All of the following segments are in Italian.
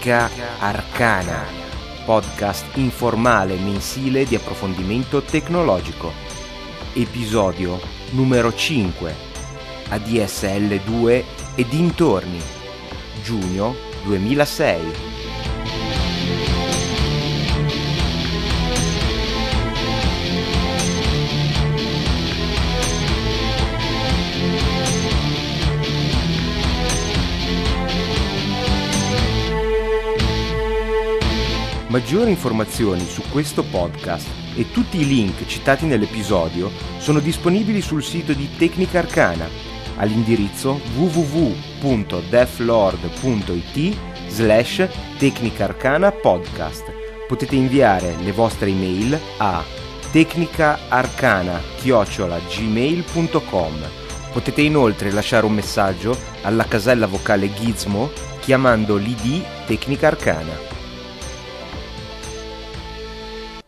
Tecnica Arcana, podcast informale mensile di approfondimento tecnologico. Episodio numero 5. ADSL 2 e dintorni. Giugno 2006. Maggiori informazioni su questo podcast e tutti i link citati nell'episodio sono disponibili sul sito di Tecnica Arcana all'indirizzo www.deflord.it slash Tecnica Podcast. Potete inviare le vostre email a tecnicaarcana-gmail.com Potete inoltre lasciare un messaggio alla casella vocale Gizmo chiamando l'ID Tecnica Arcana.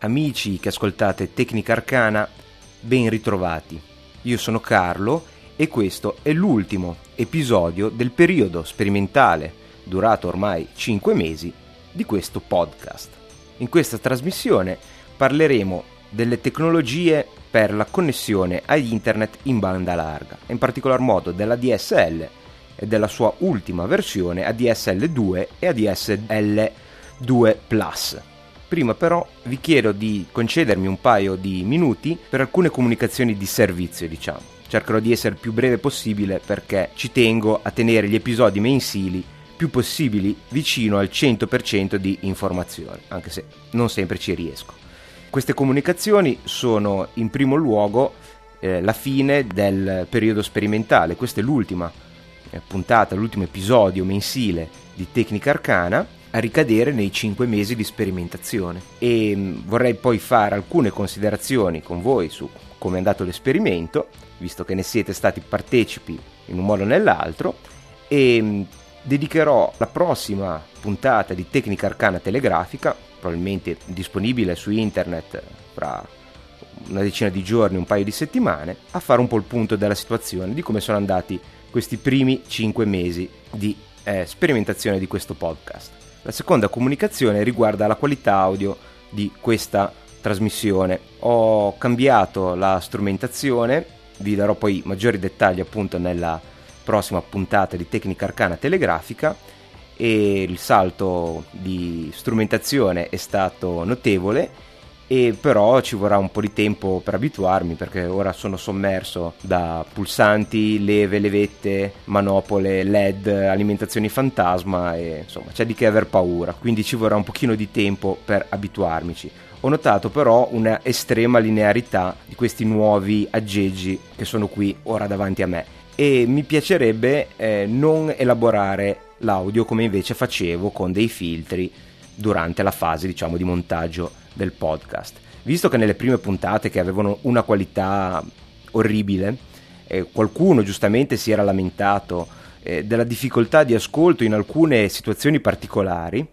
Amici che ascoltate Tecnica Arcana, ben ritrovati. Io sono Carlo e questo è l'ultimo episodio del periodo sperimentale, durato ormai 5 mesi, di questo podcast. In questa trasmissione parleremo delle tecnologie per la connessione a internet in banda larga, in particolar modo della DSL e della sua ultima versione ADSL 2 e ADSL 2 Plus Prima però vi chiedo di concedermi un paio di minuti per alcune comunicazioni di servizio, diciamo. Cercherò di essere il più breve possibile perché ci tengo a tenere gli episodi mensili più possibili vicino al 100% di informazioni, anche se non sempre ci riesco. Queste comunicazioni sono in primo luogo eh, la fine del periodo sperimentale, questa è l'ultima eh, puntata, l'ultimo episodio mensile di Tecnica Arcana a ricadere nei 5 mesi di sperimentazione e mm, vorrei poi fare alcune considerazioni con voi su come è andato l'esperimento, visto che ne siete stati partecipi in un modo o nell'altro e mm, dedicherò la prossima puntata di Tecnica Arcana Telegrafica, probabilmente disponibile su internet fra una decina di giorni, un paio di settimane, a fare un po' il punto della situazione, di come sono andati questi primi 5 mesi di eh, sperimentazione di questo podcast. La seconda comunicazione riguarda la qualità audio di questa trasmissione. Ho cambiato la strumentazione, vi darò poi maggiori dettagli appunto nella prossima puntata di Tecnica Arcana Telegrafica e il salto di strumentazione è stato notevole e però ci vorrà un po' di tempo per abituarmi perché ora sono sommerso da pulsanti, leve, levette, manopole, led, alimentazioni fantasma e insomma c'è di che aver paura, quindi ci vorrà un pochino di tempo per abituarmici. Ho notato però una estrema linearità di questi nuovi aggeggi che sono qui ora davanti a me. E mi piacerebbe eh, non elaborare l'audio come invece facevo con dei filtri durante la fase diciamo di montaggio del podcast. Visto che nelle prime puntate che avevano una qualità orribile, eh, qualcuno giustamente si era lamentato eh, della difficoltà di ascolto in alcune situazioni particolari,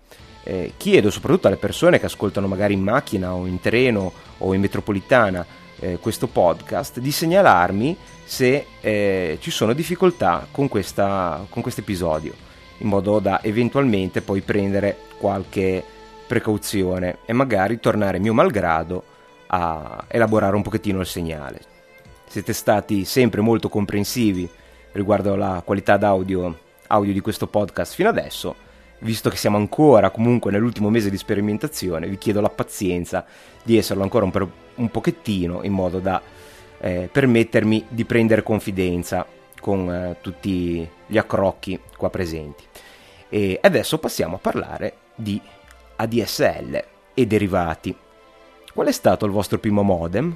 eh, chiedo soprattutto alle persone che ascoltano magari in macchina o in treno o in metropolitana eh, questo podcast di segnalarmi se eh, ci sono difficoltà con questo episodio, in modo da eventualmente poi prendere qualche precauzione e magari tornare mio malgrado a elaborare un pochettino il segnale. Siete stati sempre molto comprensivi riguardo alla qualità d'audio audio di questo podcast fino adesso. Visto che siamo ancora comunque nell'ultimo mese di sperimentazione, vi chiedo la pazienza di esserlo ancora un, per, un pochettino in modo da eh, permettermi di prendere confidenza con eh, tutti gli accrocchi qua presenti. E adesso passiamo a parlare di ADSL e derivati. Qual è stato il vostro primo modem?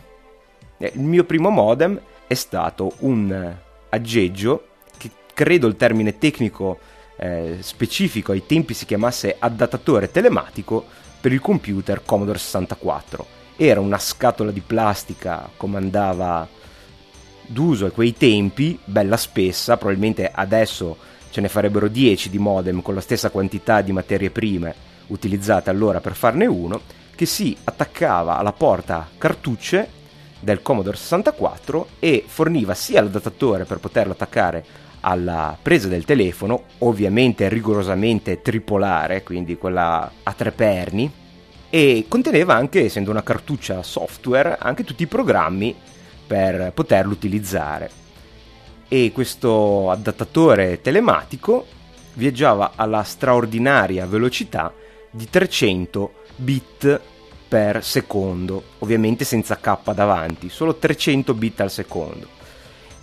Eh, il mio primo modem è stato un aggeggio che credo il termine tecnico eh, specifico ai tempi si chiamasse adattatore telematico per il computer Commodore 64. Era una scatola di plastica come andava d'uso a quei tempi, bella spessa, probabilmente adesso ce ne farebbero 10 di modem con la stessa quantità di materie prime utilizzate allora per farne uno, che si attaccava alla porta cartucce del Commodore 64 e forniva sia l'adattatore per poterlo attaccare alla presa del telefono, ovviamente rigorosamente tripolare, quindi quella a tre perni, e conteneva anche, essendo una cartuccia software, anche tutti i programmi per poterlo utilizzare. E questo adattatore telematico viaggiava alla straordinaria velocità di 300 bit per secondo, ovviamente senza K davanti, solo 300 bit al secondo.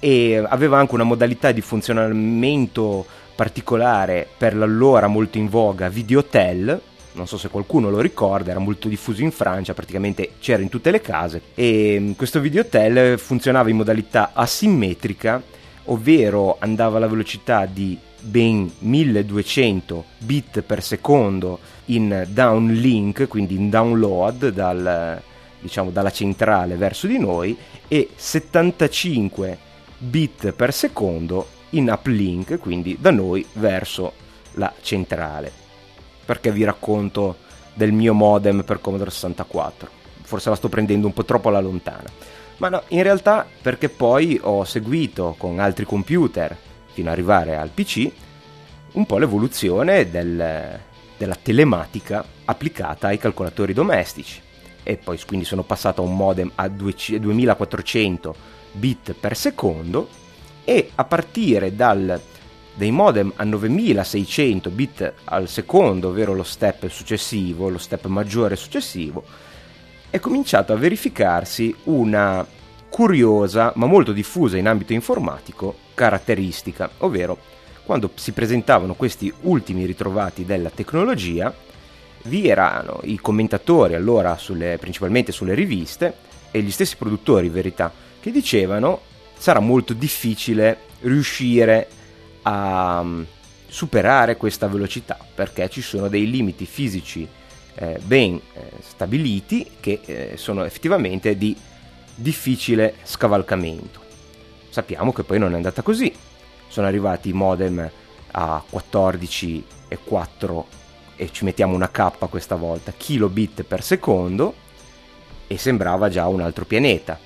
E aveva anche una modalità di funzionamento particolare per l'allora molto in voga Videotel, non so se qualcuno lo ricorda, era molto diffuso in Francia, praticamente c'era in tutte le case e questo Videotel funzionava in modalità asimmetrica, ovvero andava alla velocità di ben 1200 bit per secondo in downlink, quindi in download dal, diciamo, dalla centrale verso di noi e 75 bit per secondo in uplink, quindi da noi verso la centrale. Perché vi racconto del mio modem per Commodore 64? Forse la sto prendendo un po' troppo alla lontana. Ma no, in realtà perché poi ho seguito con altri computer fino ad arrivare al PC un po' l'evoluzione del, della telematica applicata ai calcolatori domestici. E poi quindi sono passato a un modem a 2400 bit per secondo e a partire dal, dai modem a 9600 bit al secondo, ovvero lo step successivo, lo step maggiore successivo, è cominciato a verificarsi una curiosa ma molto diffusa in ambito informatico caratteristica, ovvero quando si presentavano questi ultimi ritrovati della tecnologia, vi erano i commentatori allora sulle, principalmente sulle riviste e gli stessi produttori in verità che dicevano sarà molto difficile riuscire a mm, superare questa velocità perché ci sono dei limiti fisici eh, ben eh, stabiliti che eh, sono effettivamente di difficile scavalcamento. Sappiamo che poi non è andata così, sono arrivati i modem a 14 e 4 e ci mettiamo una K questa volta, kilobit per secondo e sembrava già un altro pianeta.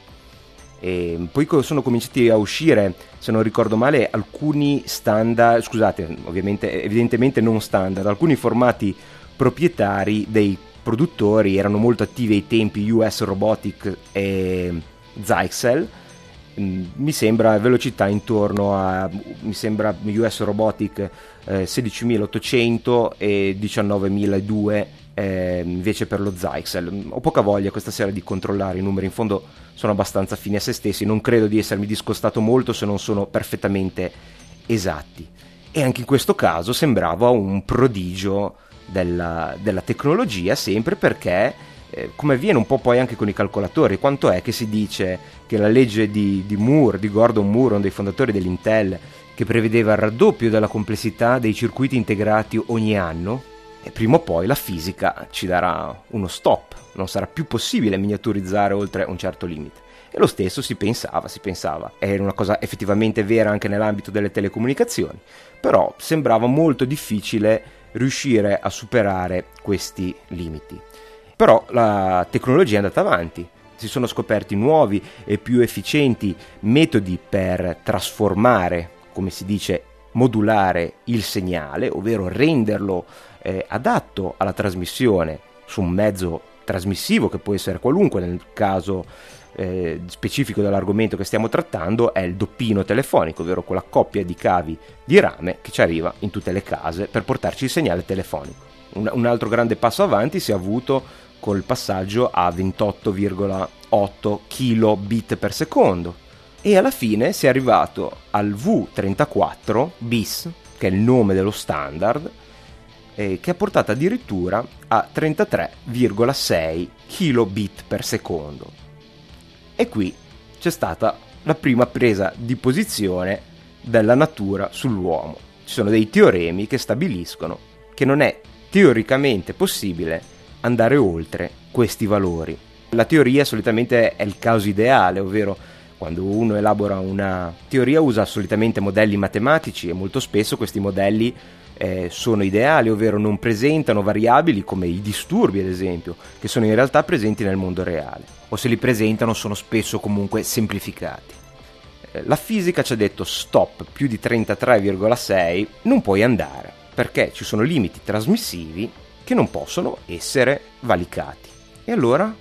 E poi sono cominciati a uscire, se non ricordo male, alcuni standard, scusate, ovviamente, evidentemente non standard, alcuni formati proprietari dei produttori erano molto attivi ai tempi US Robotic e Zyxel mi sembra velocità intorno a sembra US Robotic eh, 16800 e 19002 eh, invece per lo Zyxel. Ho poca voglia questa sera di controllare i numeri in fondo sono abbastanza fini a se stessi non credo di essermi discostato molto se non sono perfettamente esatti. E anche in questo caso sembrava un prodigio della, della tecnologia sempre perché eh, come avviene un po' poi anche con i calcolatori, quanto è che si dice che la legge di, di Moore, di Gordon Moore, uno dei fondatori dell'Intel, che prevedeva il raddoppio della complessità dei circuiti integrati ogni anno, e prima o poi la fisica ci darà uno stop, non sarà più possibile miniaturizzare oltre un certo limite. E lo stesso si pensava, si pensava, era una cosa effettivamente vera anche nell'ambito delle telecomunicazioni, però sembrava molto difficile riuscire a superare questi limiti. Però la tecnologia è andata avanti, si sono scoperti nuovi e più efficienti metodi per trasformare, come si dice, modulare il segnale, ovvero renderlo eh, adatto alla trasmissione su un mezzo trasmissivo che può essere qualunque nel caso eh, specifico dell'argomento che stiamo trattando è il doppino telefonico, ovvero quella coppia di cavi di rame che ci arriva in tutte le case per portarci il segnale telefonico. Un, un altro grande passo avanti si è avuto col passaggio a 28,8 kilobit per secondo e alla fine si è arrivato al V34 bis, che è il nome dello standard, eh, che ha portato addirittura a 33,6 kilobit per secondo. E qui c'è stata la prima presa di posizione della natura sull'uomo. Ci sono dei teoremi che stabiliscono che non è teoricamente possibile andare oltre questi valori. La teoria solitamente è il caso ideale, ovvero quando uno elabora una teoria usa solitamente modelli matematici e molto spesso questi modelli eh, sono ideali, ovvero non presentano variabili come i disturbi ad esempio, che sono in realtà presenti nel mondo reale, o se li presentano sono spesso comunque semplificati. eh, la fisica ci ha detto stop, più di 33,6 non puoi andare, perché ci sono limiti trasmissivi che non possono essere valicati. E allora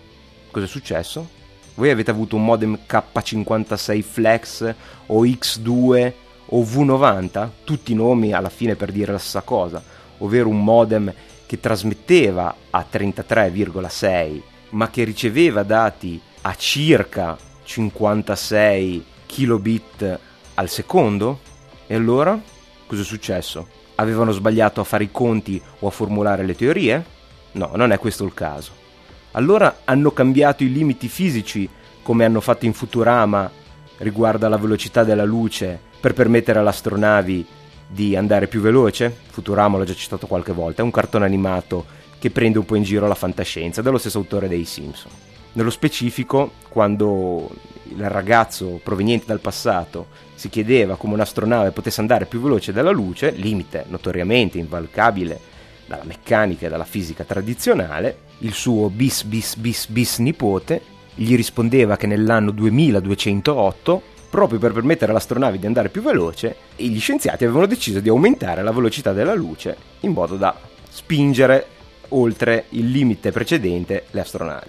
cosa è successo? Voi avete avuto un modem K56 Flex o X2 o V90, tutti nomi alla fine per dire la stessa cosa, ovvero un modem che trasmetteva a 33,6 ma che riceveva dati a circa 56 kilobit al secondo? E allora cosa è successo? Avevano sbagliato a fare i conti o a formulare le teorie? No, non è questo il caso. Allora hanno cambiato i limiti fisici come hanno fatto in Futurama riguardo alla velocità della luce per permettere alle astronavi di andare più veloce? Futurama l'ho già citato qualche volta, è un cartone animato che prende un po' in giro la fantascienza, dello stesso autore dei Simpson. Nello specifico, quando il ragazzo proveniente dal passato si chiedeva come un'astronave potesse andare più veloce della luce, limite notoriamente invalcabile dalla meccanica e dalla fisica tradizionale, il suo bis bis bis bis nipote gli rispondeva che nell'anno 2208, proprio per permettere all'astronave di andare più veloce, gli scienziati avevano deciso di aumentare la velocità della luce in modo da spingere oltre il limite precedente le astronavi.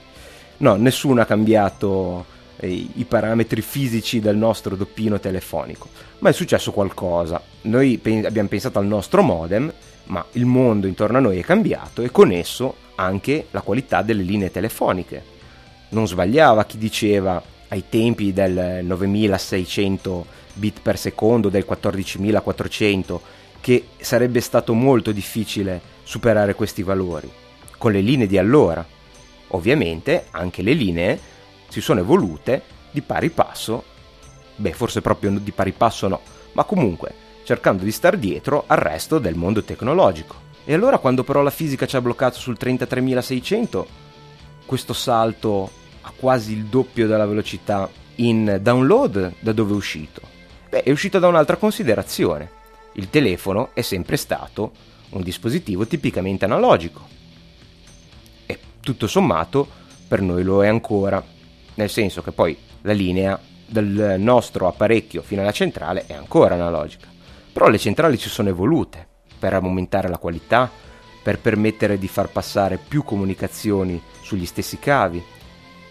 No, nessuno ha cambiato i parametri fisici del nostro doppino telefonico, ma è successo qualcosa. Noi pe- abbiamo pensato al nostro modem, ma il mondo intorno a noi è cambiato e con esso anche la qualità delle linee telefoniche. Non sbagliava chi diceva ai tempi del 9600 bit per secondo, del 14400, che sarebbe stato molto difficile superare questi valori con le linee di allora. Ovviamente anche le linee si sono evolute di pari passo, beh forse proprio di pari passo no, ma comunque cercando di star dietro al resto del mondo tecnologico. E allora quando però la fisica ci ha bloccato sul 33600, questo salto a quasi il doppio della velocità in download da dove è uscito? Beh, è uscito da un'altra considerazione. Il telefono è sempre stato un dispositivo tipicamente analogico. E tutto sommato per noi lo è ancora, nel senso che poi la linea del nostro apparecchio fino alla centrale è ancora analogica. Però le centrali ci sono evolute per aumentare la qualità, per permettere di far passare più comunicazioni sugli stessi cavi.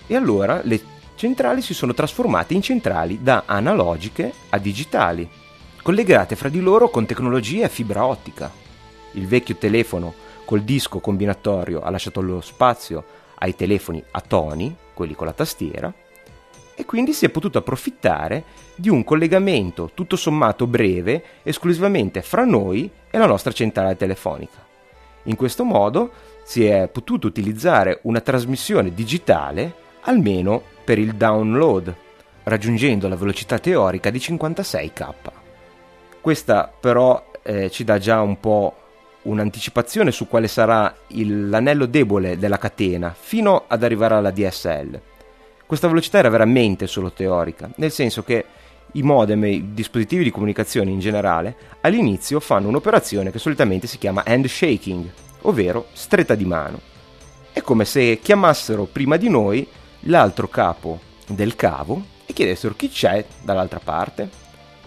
E allora le centrali si sono trasformate in centrali da analogiche a digitali, collegate fra di loro con tecnologie a fibra ottica. Il vecchio telefono col disco combinatorio ha lasciato lo spazio ai telefoni a toni, quelli con la tastiera, e quindi si è potuto approfittare di un collegamento tutto sommato breve esclusivamente fra noi e la nostra centrale telefonica. In questo modo si è potuto utilizzare una trasmissione digitale almeno per il download, raggiungendo la velocità teorica di 56k. Questa però eh, ci dà già un po' un'anticipazione su quale sarà il, l'anello debole della catena fino ad arrivare alla DSL. Questa velocità era veramente solo teorica, nel senso che i modem e i dispositivi di comunicazione in generale all'inizio fanno un'operazione che solitamente si chiama handshaking, ovvero stretta di mano. È come se chiamassero prima di noi l'altro capo del cavo e chiedessero chi c'è dall'altra parte.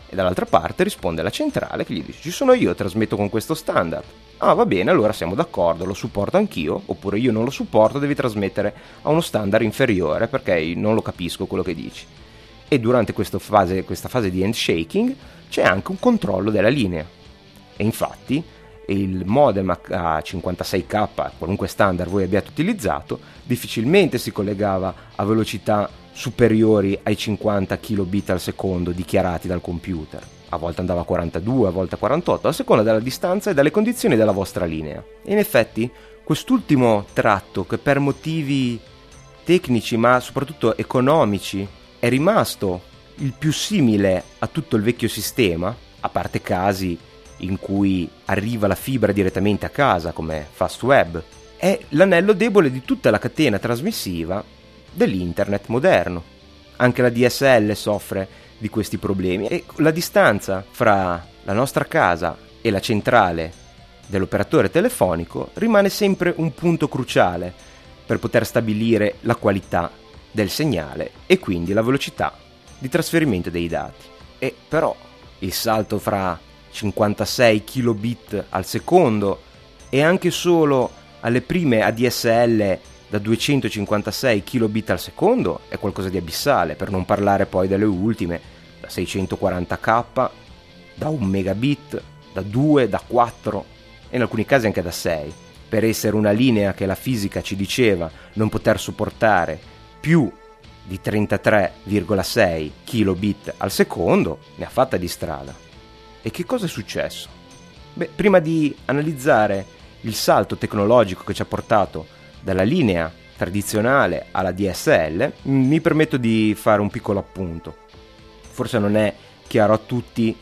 E dall'altra parte risponde la centrale che gli dice ci sono io, trasmetto con questo standard. Ah, va bene, allora siamo d'accordo, lo supporto anch'io, oppure io non lo supporto, devi trasmettere a uno standard inferiore perché non lo capisco quello che dici. E durante questa fase, questa fase di handshaking c'è anche un controllo della linea. E infatti il modem a 56k, qualunque standard voi abbiate utilizzato, difficilmente si collegava a velocità superiori ai 50 kilobit al secondo dichiarati dal computer a volte andava a 42, a volte a 48, a seconda della distanza e dalle condizioni della vostra linea. E in effetti, quest'ultimo tratto, che per motivi tecnici ma soprattutto economici è rimasto il più simile a tutto il vecchio sistema, a parte casi in cui arriva la fibra direttamente a casa come Fastweb, è l'anello debole di tutta la catena trasmissiva dell'internet moderno. Anche la DSL soffre di questi problemi e la distanza fra la nostra casa e la centrale dell'operatore telefonico rimane sempre un punto cruciale per poter stabilire la qualità del segnale e quindi la velocità di trasferimento dei dati. E però il salto fra 56 kilobit al secondo e anche solo alle prime ADSL da 256 kilobit al secondo è qualcosa di abissale, per non parlare poi delle ultime, da 640k, da 1 megabit, da 2, da 4 e in alcuni casi anche da 6. Per essere una linea che la fisica ci diceva non poter supportare più di 33,6 kilobit al secondo, ne ha fatta di strada. E che cosa è successo? Beh, prima di analizzare il salto tecnologico che ci ha portato dalla linea tradizionale alla DSL, mi permetto di fare un piccolo appunto. Forse non è chiaro a tutti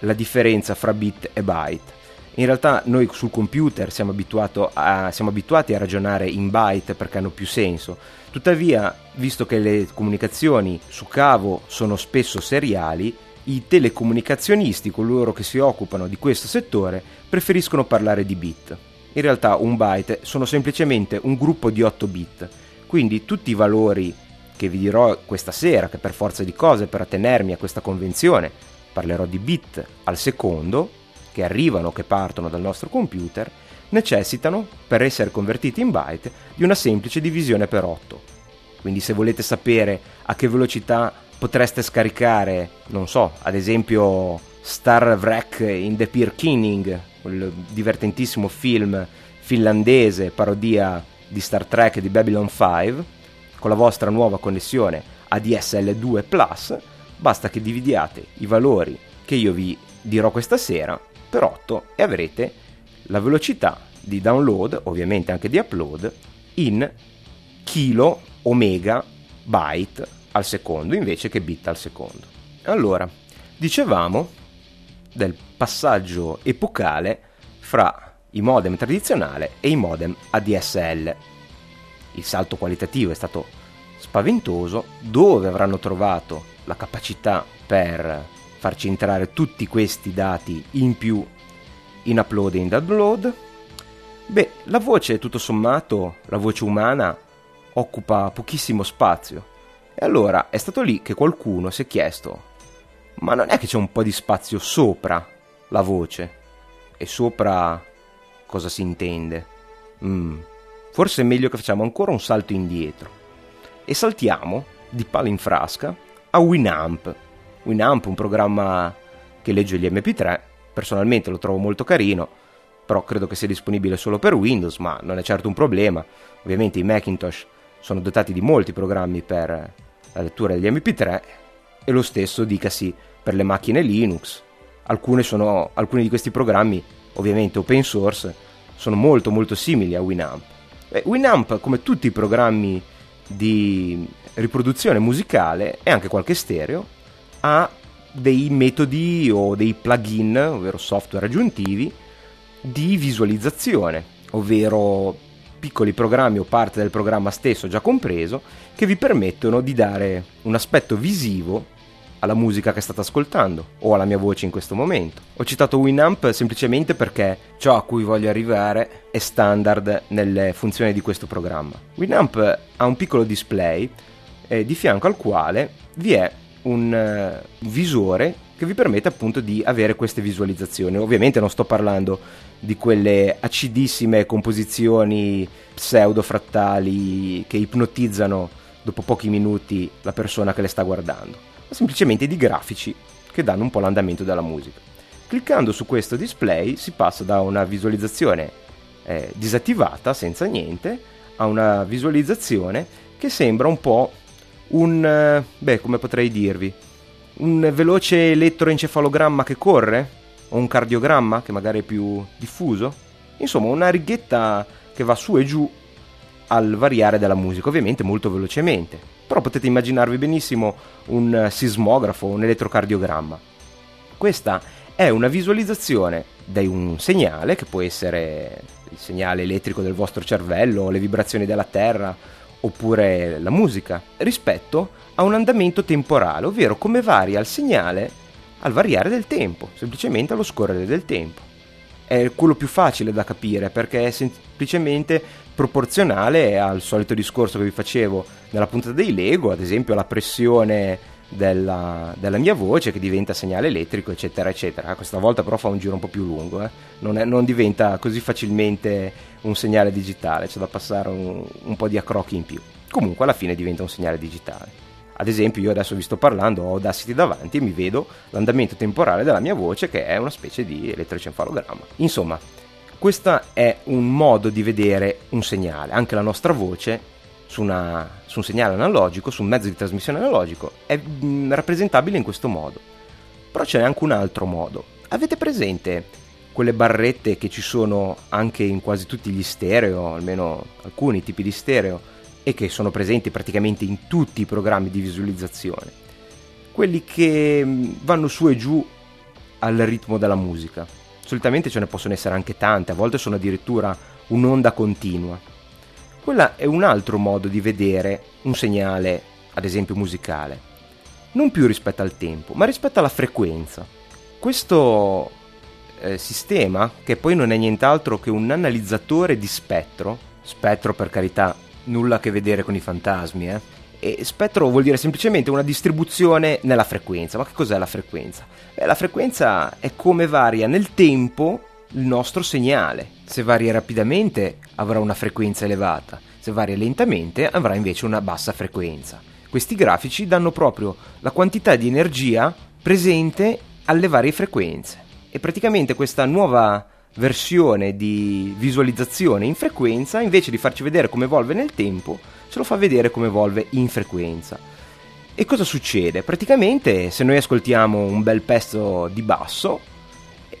la differenza fra bit e byte. In realtà noi sul computer siamo, a, siamo abituati a ragionare in byte perché hanno più senso. Tuttavia, visto che le comunicazioni su cavo sono spesso seriali, i telecomunicazionisti, coloro che si occupano di questo settore, preferiscono parlare di bit. In realtà un byte sono semplicemente un gruppo di 8 bit, quindi tutti i valori che vi dirò questa sera, che per forza di cose, per attenermi a questa convenzione, parlerò di bit al secondo, che arrivano, che partono dal nostro computer, necessitano, per essere convertiti in byte, di una semplice divisione per 8. Quindi se volete sapere a che velocità potreste scaricare, non so, ad esempio Star Wreck in The Peer Kinning, quel divertentissimo film finlandese, parodia di Star Trek di Babylon 5, con la vostra nuova connessione ADSL2 Plus, basta che dividiate i valori che io vi dirò questa sera per 8 e avrete la velocità di download, ovviamente anche di upload, in kilo o megabyte al secondo invece che bit al secondo. Allora, dicevamo del passaggio epocale fra i modem tradizionali e i modem ADSL. Il salto qualitativo è stato spaventoso, dove avranno trovato la capacità per farci entrare tutti questi dati in più in upload e in download? Beh, la voce, tutto sommato, la voce umana occupa pochissimo spazio. E allora è stato lì che qualcuno si è chiesto, ma non è che c'è un po' di spazio sopra la voce? E sopra cosa si intende? Mm, forse è meglio che facciamo ancora un salto indietro. E saltiamo di palo in frasca a Winamp. Winamp, un programma che legge gli MP3, personalmente lo trovo molto carino, però credo che sia disponibile solo per Windows, ma non è certo un problema. Ovviamente i Macintosh sono dotati di molti programmi per la lettura degli MP3 e lo stesso dicasi per le macchine Linux. Sono, alcuni di questi programmi, ovviamente open source, sono molto molto simili a Winamp. Eh, Winamp, come tutti i programmi di riproduzione musicale e anche qualche stereo, ha dei metodi o dei plugin, ovvero software aggiuntivi, di visualizzazione, ovvero piccoli programmi o parte del programma stesso già compreso, che vi permettono di dare un aspetto visivo alla musica che state ascoltando o alla mia voce in questo momento. Ho citato Winamp semplicemente perché ciò a cui voglio arrivare è standard nelle funzioni di questo programma. Winamp ha un piccolo display eh, di fianco al quale vi è un uh, visore che vi permette appunto di avere queste visualizzazioni. Ovviamente non sto parlando di quelle acidissime composizioni pseudo-frattali che ipnotizzano dopo pochi minuti la persona che le sta guardando, ma semplicemente di grafici che danno un po' l'andamento della musica. Cliccando su questo display si passa da una visualizzazione eh, disattivata, senza niente, a una visualizzazione che sembra un po' un, eh, beh, come potrei dirvi, un veloce elettroencefalogramma che corre? O un cardiogramma che magari è più diffuso? Insomma, una righetta che va su e giù al variare della musica, ovviamente molto velocemente. Però potete immaginarvi benissimo un sismografo, un elettrocardiogramma. Questa è una visualizzazione di un segnale, che può essere il segnale elettrico del vostro cervello, le vibrazioni della Terra, oppure la musica, rispetto a un andamento temporale, ovvero come varia il segnale al variare del tempo, semplicemente allo scorrere del tempo. È quello più facile da capire perché è semplicemente proporzionale al solito discorso che vi facevo nella puntata dei Lego, ad esempio la pressione della, della, mia voce che diventa segnale elettrico, eccetera, eccetera. Questa volta però fa un giro un po' più lungo, eh? non, è, non, diventa così facilmente un segnale digitale, c'è da passare un, un po' di accrocchi in più. Comunque alla fine diventa un segnale digitale. Ad esempio, io adesso vi sto parlando, ho Audacity davanti e mi vedo l'andamento temporale della mia voce, che è una specie di elettroencefalogramma. Insomma, questo è un modo di vedere un segnale. Anche la nostra voce su, una, su un segnale analogico, su un mezzo di trasmissione analogico, è mh, mm, rappresentabile in questo modo. Però c'è anche un altro modo. Avete presente quelle barrette che ci sono anche in quasi tutti gli stereo, almeno alcuni tipi di stereo, e che sono presenti praticamente in tutti i programmi di visualizzazione? Quelli che mm, vanno su e giù al ritmo della musica. Solitamente ce ne possono essere anche tante, a volte sono addirittura un'onda continua. Quella è un altro modo di vedere un segnale, ad esempio musicale, non più rispetto al tempo, ma rispetto alla frequenza. Questo eh, sistema, che poi non è nient'altro che un analizzatore di spettro, spettro per carità, nulla a che vedere con i fantasmi, eh? E spettro vuol dire semplicemente una distribuzione nella frequenza. Ma che cos'è la frequenza? Beh, la frequenza è come varia nel tempo il nostro segnale. Se varia rapidamente avrà una frequenza elevata, se varia lentamente avrà invece una bassa frequenza. Questi grafici danno proprio la quantità di energia presente alle varie frequenze e praticamente questa nuova versione di visualizzazione in frequenza, invece di farci vedere come evolve nel tempo, ce lo fa vedere come evolve in frequenza. E cosa succede? Praticamente se noi ascoltiamo un bel pezzo di basso,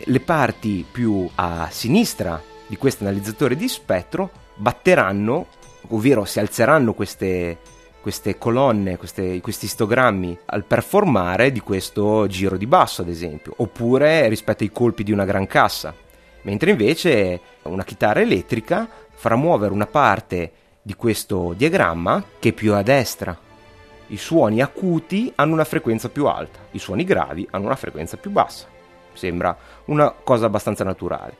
le parti più a sinistra di questo analizzatore di spettro batteranno, ovvero si alzeranno queste, queste colonne, queste, questi istogrammi al performare di questo giro di basso, ad esempio, oppure rispetto ai colpi di una gran cassa. Mentre invece una chitarra elettrica farà muovere una parte di questo diagramma che è più a destra. I suoni acuti hanno una frequenza più alta, i suoni gravi hanno una frequenza più bassa sembra una cosa abbastanza naturale.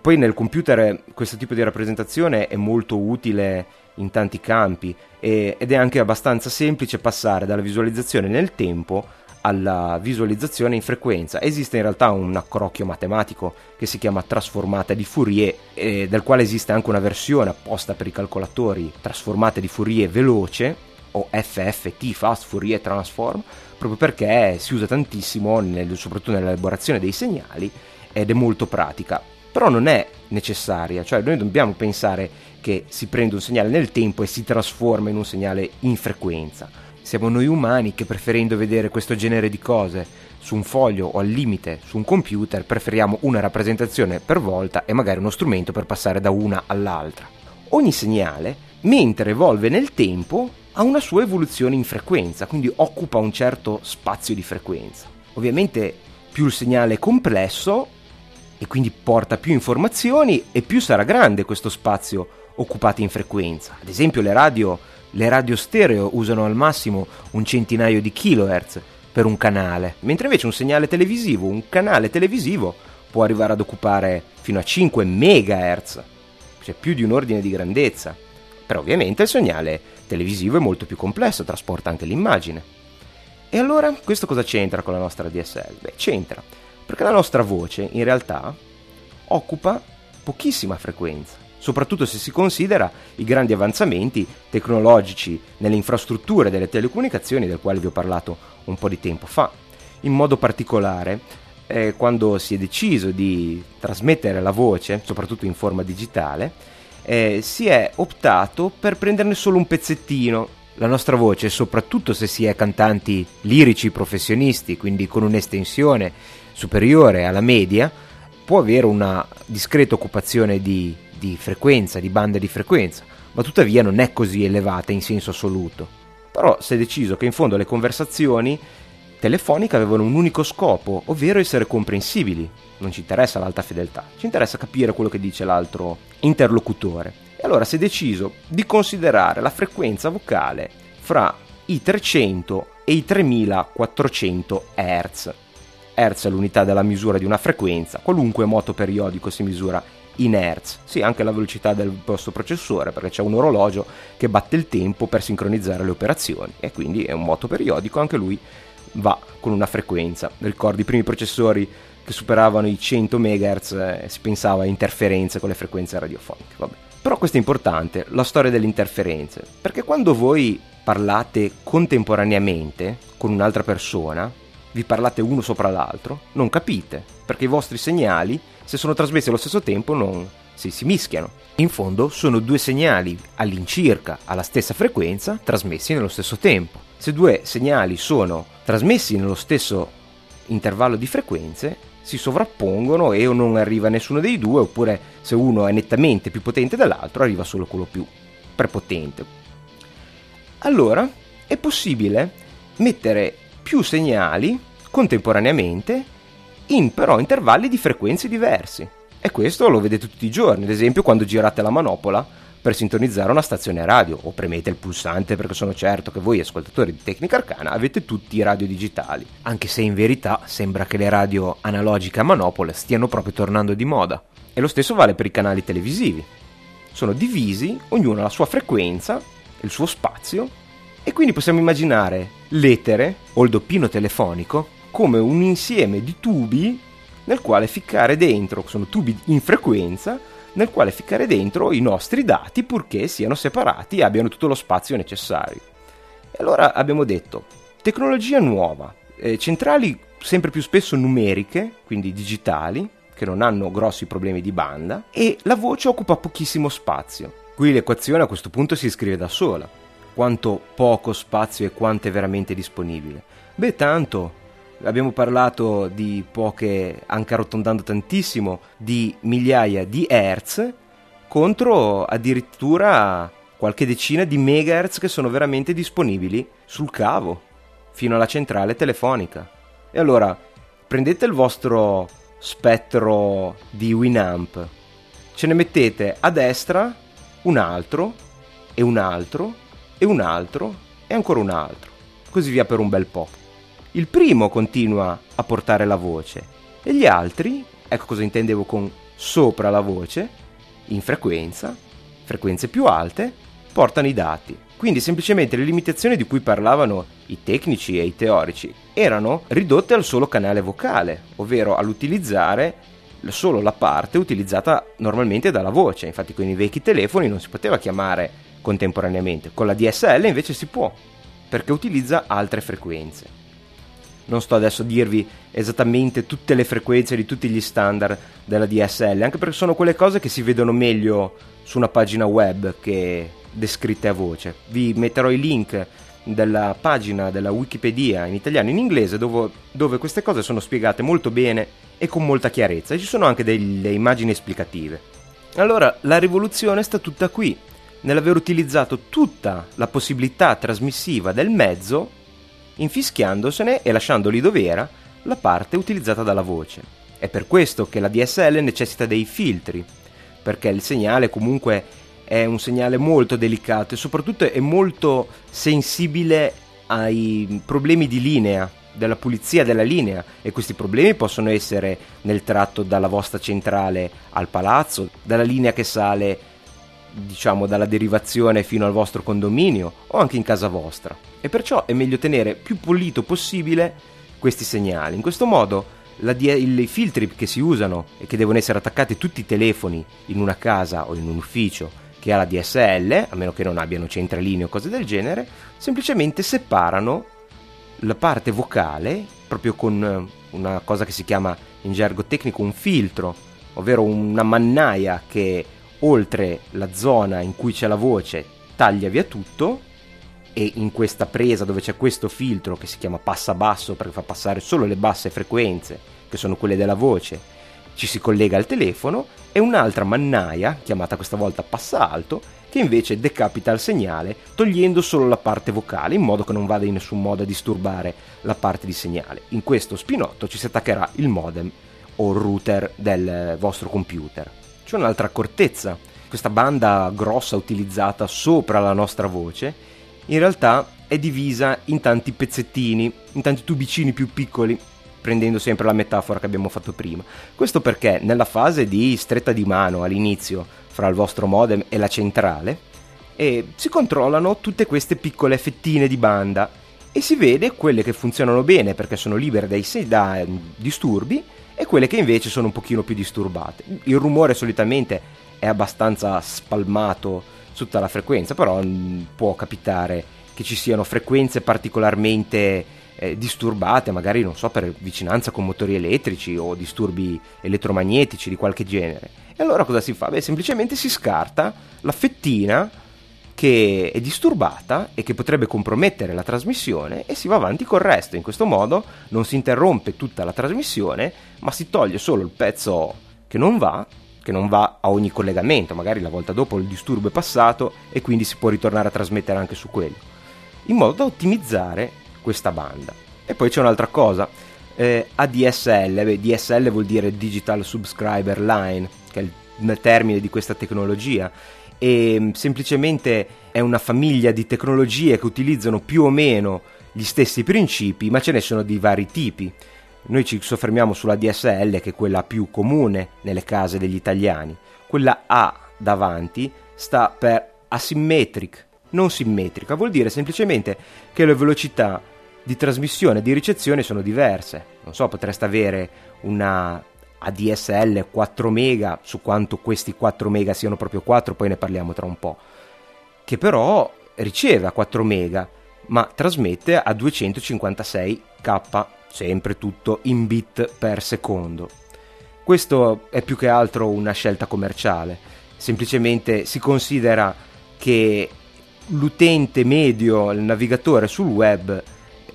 Poi nel computer questo tipo di rappresentazione è molto utile in tanti campi ed è anche abbastanza semplice passare dalla visualizzazione nel tempo alla visualizzazione in frequenza. Esiste in realtà un accrocchio matematico che si chiama trasformata di Fourier, eh, del quale esiste anche una versione apposta per i calcolatori trasformate di Fourier veloce o FFT, Fast Fourier Transform, proprio perché si usa tantissimo, nel, soprattutto nell'elaborazione dei segnali, ed è molto pratica. Però non è necessaria, cioè noi dobbiamo pensare che si prende un segnale nel tempo e si trasforma in un segnale in frequenza. Siamo noi umani che preferendo vedere questo genere di cose su un foglio o al limite su un computer preferiamo una rappresentazione per volta e magari uno strumento per passare da una all'altra. Ogni segnale, mentre evolve nel tempo, ha una sua evoluzione in frequenza, quindi occupa un certo spazio di frequenza. Ovviamente più il segnale è complesso e quindi porta più informazioni e più sarà grande questo spazio occupato in frequenza. Ad esempio le radio, le radio stereo usano al massimo un centinaio di kilohertz per un canale, mentre invece un segnale televisivo, un canale televisivo può arrivare ad occupare fino a 5 megahertz, cioè più di un ordine di grandezza. Però ovviamente il segnale televisivo è molto più complesso, trasporta anche l'immagine. E allora questo cosa c'entra con la nostra DSL? Beh, c'entra, perché la nostra voce in realtà occupa pochissima frequenza, soprattutto se si considera i grandi avanzamenti tecnologici nelle infrastrutture delle telecomunicazioni del quale vi ho parlato un po' di tempo fa. In modo particolare, eh, quando si è deciso di trasmettere la voce, soprattutto in forma digitale, eh, si è optato per prenderne solo un pezzettino. La nostra voce, soprattutto se si è cantanti lirici professionisti, quindi con un'estensione superiore alla media, può avere una discreta occupazione di, di frequenza, di banda di frequenza, ma tuttavia non è così elevata in senso assoluto. Però si è deciso che in fondo le conversazioni telefoniche avevano un unico scopo, ovvero essere comprensibili. Non ci interessa l'alta fedeltà, ci interessa capire quello che dice l'altro interlocutore. E allora si è deciso di considerare la frequenza vocale fra i 300 e i 3400 Hz. Hertz è l'unità della misura di una frequenza, qualunque moto periodico si misura in Hertz. Sì, anche la velocità del vostro processore, perché c'è un orologio che batte il tempo per sincronizzare le operazioni e quindi è un moto periodico, anche lui va con una frequenza. Ricordi i primi processori che superavano i 100 MHz eh, si pensava a interferenze con le frequenze radiofoniche. Vabbè. Però questo è importante, la storia delle interferenze, perché quando voi parlate contemporaneamente con un'altra persona, vi parlate uno sopra l'altro, non capite, perché i vostri segnali, se sono trasmessi allo stesso tempo, non si, si mischiano. In fondo sono due segnali all'incirca alla stessa frequenza trasmessi nello stesso tempo. Se due segnali sono trasmessi nello stesso intervallo di frequenze, si sovrappongono e o non arriva nessuno dei due, oppure se uno è nettamente più potente dell'altro, arriva solo quello più prepotente. Allora è possibile mettere più segnali contemporaneamente in però intervalli di frequenze diversi. E questo lo vedete tutti i giorni, ad esempio quando girate la manopola per sintonizzare una stazione radio o premete il pulsante perché sono certo che voi ascoltatori di Tecnica Arcana avete tutti i radio digitali, anche se in verità sembra che le radio analogiche a manopole stiano proprio tornando di moda. E lo stesso vale per i canali televisivi. Sono divisi, ognuno ha la sua frequenza, il suo spazio, e quindi possiamo immaginare l'etere o il doppino telefonico come un insieme di tubi nel quale ficcare dentro, sono tubi in frequenza, nel quale ficcare dentro i nostri dati purché siano separati e abbiano tutto lo spazio necessario. E allora abbiamo detto, tecnologia nuova, eh, centrali sempre più spesso numeriche, quindi digitali, che non hanno grossi problemi di banda, e la voce occupa pochissimo spazio. Qui l'equazione a questo punto si scrive da sola. Quanto poco spazio e quanto è veramente disponibile? Beh, tanto abbiamo parlato di poche, anche arrotondando tantissimo, di migliaia di hertz contro addirittura qualche decina di megahertz che sono veramente disponibili sul cavo fino alla centrale telefonica. E allora prendete il vostro spettro di Winamp, ce ne mettete a destra un altro e un altro e un altro e ancora un altro, così via per un bel po'. Il primo continua a portare la voce e gli altri, ecco cosa intendevo con sopra la voce, in frequenza, frequenze più alte, portano i dati. Quindi semplicemente le limitazioni di cui parlavano i tecnici e i teorici erano ridotte al solo canale vocale, ovvero all'utilizzare solo la parte utilizzata normalmente dalla voce. Infatti con i vecchi telefoni non si poteva chiamare contemporaneamente, con la DSL invece si può, perché utilizza altre frequenze non sto adesso a dirvi esattamente tutte le frequenze di tutti gli standard della DSL, anche perché sono quelle cose che si vedono meglio su una pagina web che descritte a voce. Vi metterò i link della pagina della Wikipedia in italiano e in inglese dove, dove queste cose sono spiegate molto bene e con molta chiarezza e ci sono anche delle immagini esplicative. Allora, la rivoluzione sta tutta qui, nell'aver utilizzato tutta la possibilità trasmissiva del mezzo infischiandosene e lasciando lì dove era la parte utilizzata dalla voce. È per questo che la DSL necessita dei filtri, perché il segnale comunque è un segnale molto delicato e soprattutto è molto sensibile ai problemi di linea, della pulizia della linea e questi problemi possono essere nel tratto dalla vostra centrale al palazzo, dalla linea che sale diciamo dalla derivazione fino al vostro condominio o anche in casa vostra e perciò è meglio tenere più pulito possibile questi segnali. In questo modo i filtri che si usano e che devono essere attaccati tutti i telefoni in una casa o in un ufficio che ha la DSL, a meno che non abbiano centraline o cose del genere, semplicemente separano la parte vocale proprio con una cosa che si chiama in gergo tecnico un filtro, ovvero una mannaia che oltre la zona in cui c'è la voce taglia via tutto e in questa presa dove c'è questo filtro che si chiama passa basso perché fa passare solo le basse frequenze che sono quelle della voce ci si collega al telefono e un'altra mannaia chiamata questa volta passa alto che invece decapita il segnale togliendo solo la parte vocale in modo che non vada in nessun modo a disturbare la parte di segnale. In questo spinotto ci si attaccherà il modem o router del vostro computer c'è un'altra accortezza questa banda grossa utilizzata sopra la nostra voce in realtà è divisa in tanti pezzettini, in tanti tubicini più piccoli, prendendo sempre la metafora che abbiamo fatto prima. Questo perché nella fase di stretta di mano all'inizio fra il vostro modem e la centrale, e si controllano tutte queste piccole fettine di banda e si vede quelle che funzionano bene perché sono libere dai, da ehm, disturbi e quelle che invece sono un pochino più disturbate. Il rumore solitamente è abbastanza spalmato su tutta la frequenza, però mm, può capitare che ci siano frequenze particolarmente eh, disturbate, magari non so, per vicinanza con motori elettrici o disturbi elettromagnetici di qualche genere. E allora cosa si fa? Beh, semplicemente si scarta la fettina che è disturbata e che potrebbe compromettere la trasmissione e si va avanti col resto. In questo modo non si interrompe tutta la trasmissione, ma si toglie solo il pezzo che non va, che non va a ogni collegamento, magari la volta dopo il disturbo è passato e quindi si può ritornare a trasmettere anche su quello, in modo da ottimizzare questa banda. E poi c'è un'altra cosa, eh, ADSL, beh, DSL vuol dire Digital Subscriber Line, che è il termine di questa tecnologia, e mm, semplicemente è una famiglia di tecnologie che utilizzano più o meno gli stessi principi, ma ce ne sono di vari tipi. Noi ci soffermiamo sulla DSL, che è quella più comune nelle case degli italiani. Quella A davanti sta per asymmetric, non simmetrica, vuol dire semplicemente che le velocità di trasmissione e di ricezione sono diverse. Non so, potreste avere una ADSL 4 mega, su quanto questi 4 mega siano proprio 4, poi ne parliamo tra un po', che però riceve a 4 mega, ma trasmette a 256k, sempre tutto in bit per secondo. Questo è più che altro una scelta commerciale, semplicemente si considera che l'utente medio, il navigatore sul web,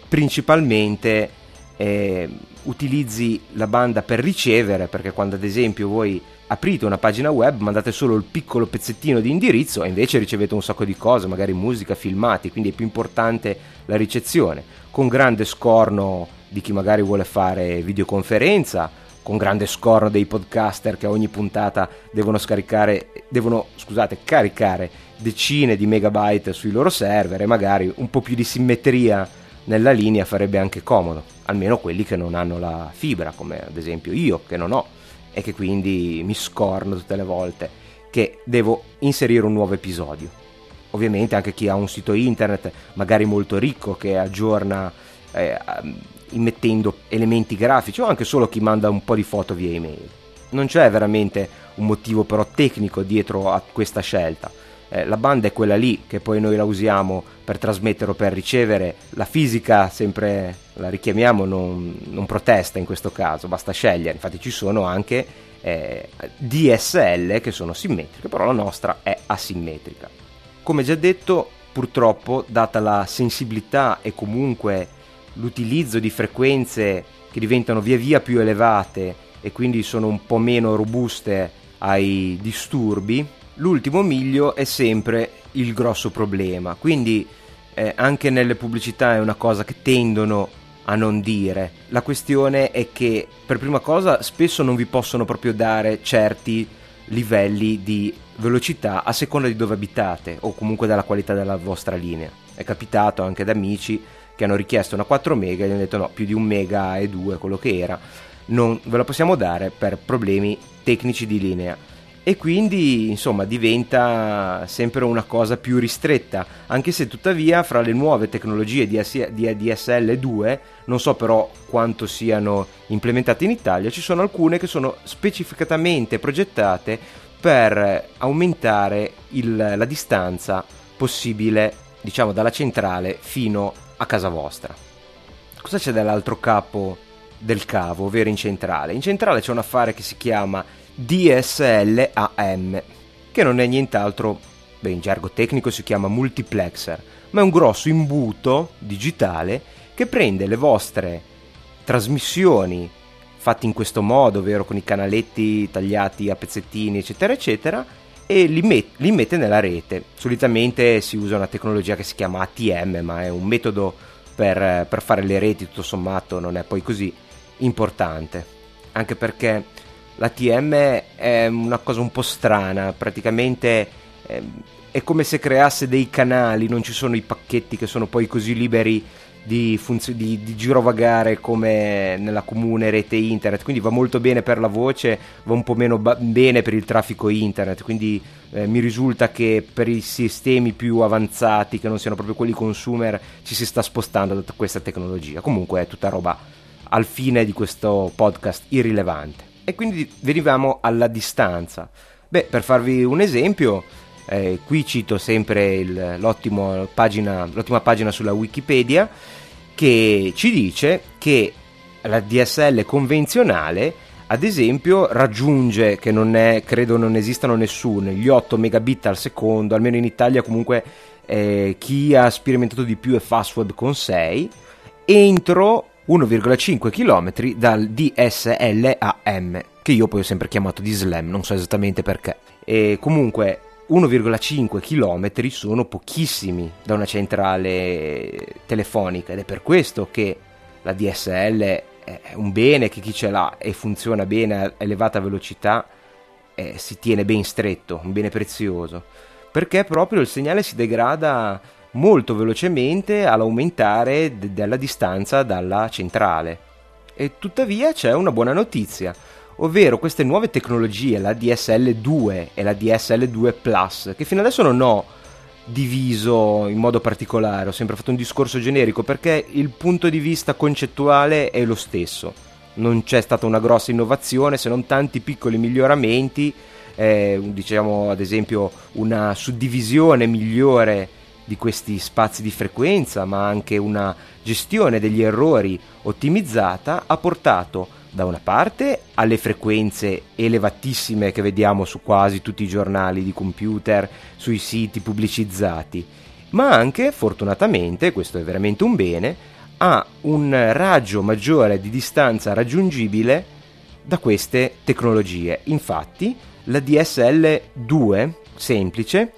principalmente eh, utilizzi la banda per ricevere, perché quando ad esempio voi aprite una pagina web, mandate solo il piccolo pezzettino di indirizzo e invece ricevete un sacco di cose, magari musica, filmati, quindi è più importante la ricezione, con grande scorno di chi magari vuole fare videoconferenza, con grande scorno dei podcaster che a ogni puntata devono scaricare, devono, scusate, caricare decine di megabyte sui loro server e magari un po' più di simmetria nella linea farebbe anche comodo, almeno quelli che non hanno la fibra, come ad esempio io che non ho e che quindi mi scorno tutte le volte che devo inserire un nuovo episodio. Ovviamente anche chi ha un sito internet magari molto ricco che aggiorna eh, immettendo elementi grafici o anche solo chi manda un po' di foto via email. Non c'è veramente un motivo però tecnico dietro a questa scelta eh, la banda è quella lì che poi noi la usiamo per trasmettere o per ricevere, la fisica sempre la richiamiamo, non, non protesta in questo caso, basta scegliere, infatti ci sono anche eh, DSL che sono simmetriche, però la nostra è asimmetrica. Come già detto, purtroppo, data la sensibilità e comunque l'utilizzo di frequenze che diventano via via più elevate e quindi sono un po' meno robuste ai disturbi, l'ultimo miglio è sempre il grosso problema. Quindi eh, anche nelle pubblicità è una cosa che tendono a non dire. La questione è che per prima cosa spesso non vi possono proprio dare certi livelli di velocità a seconda di dove abitate o comunque dalla qualità della vostra linea. È capitato anche ad amici che hanno richiesto una 4 mega e gli hanno detto no, più di un mega e due quello che era, non ve la possiamo dare per problemi tecnici di linea e quindi insomma diventa sempre una cosa più ristretta, anche se tuttavia fra le nuove tecnologie di ADSL 2, non so però quanto siano implementate in Italia, ci sono alcune che sono specificatamente progettate per aumentare il, la distanza possibile, diciamo, dalla centrale fino a casa vostra. Cosa c'è dall'altro capo del cavo, ovvero in centrale? In centrale c'è un affare che si chiama DSL-AM, che non è nient'altro, beh in gergo tecnico si chiama multiplexer, ma è un grosso imbuto digitale che prende le vostre trasmissioni fatte in questo modo, ovvero con i canaletti tagliati a pezzettini, eccetera, eccetera, e li, met- li mette nella rete. Solitamente si usa una tecnologia che si chiama ATM, ma è un metodo per, per fare le reti, tutto sommato non è poi così importante, anche perché l'ATM è una cosa un po' strana, praticamente eh, è come se creasse dei canali, non ci sono i pacchetti che sono poi così liberi di, funzio- di, di, girovagare come nella comune rete internet, quindi va molto bene per la voce, va un po' meno ba- bene per il traffico internet, quindi eh, mi risulta che per i sistemi più avanzati, che non siano proprio quelli consumer, ci si sta spostando da questa tecnologia. Comunque è tutta roba al fine di questo podcast irrilevante. E quindi venivamo alla distanza. Beh, per farvi un esempio, eh, qui cito sempre il, pagina, l'ottima pagina sulla Wikipedia che ci dice che la DSL convenzionale ad esempio raggiunge che non è credo non esistano nessuno gli 8 megabit al secondo almeno in Italia comunque eh, chi ha sperimentato di più è Fastweb con 6 entro 1,5 km dal DSLAM che io poi ho sempre chiamato di SLAM non so esattamente perché. E comunque 1,5 km sono pochissimi da una centrale telefonica ed è per questo che la DSL è un bene che chi ce l'ha e funziona bene a elevata velocità eh, si tiene ben stretto, un bene prezioso, perché proprio il segnale si degrada molto velocemente all'aumentare de- della distanza dalla centrale. E tuttavia c'è una buona notizia ovvero queste nuove tecnologie, la DSL2 e la DSL2 Plus, che fino adesso non ho diviso in modo particolare, ho sempre fatto un discorso generico perché il punto di vista concettuale è lo stesso. Non c'è stata una grossa innovazione se non tanti piccoli miglioramenti, eh, diciamo ad esempio una suddivisione migliore di questi spazi di frequenza, ma anche una gestione degli errori ottimizzata ha portato da una parte alle frequenze elevatissime che vediamo su quasi tutti i giornali di computer, sui siti pubblicizzati, ma anche, fortunatamente, questo è veramente un bene, a un raggio maggiore di distanza raggiungibile da queste tecnologie. Infatti, la DSL 2 semplice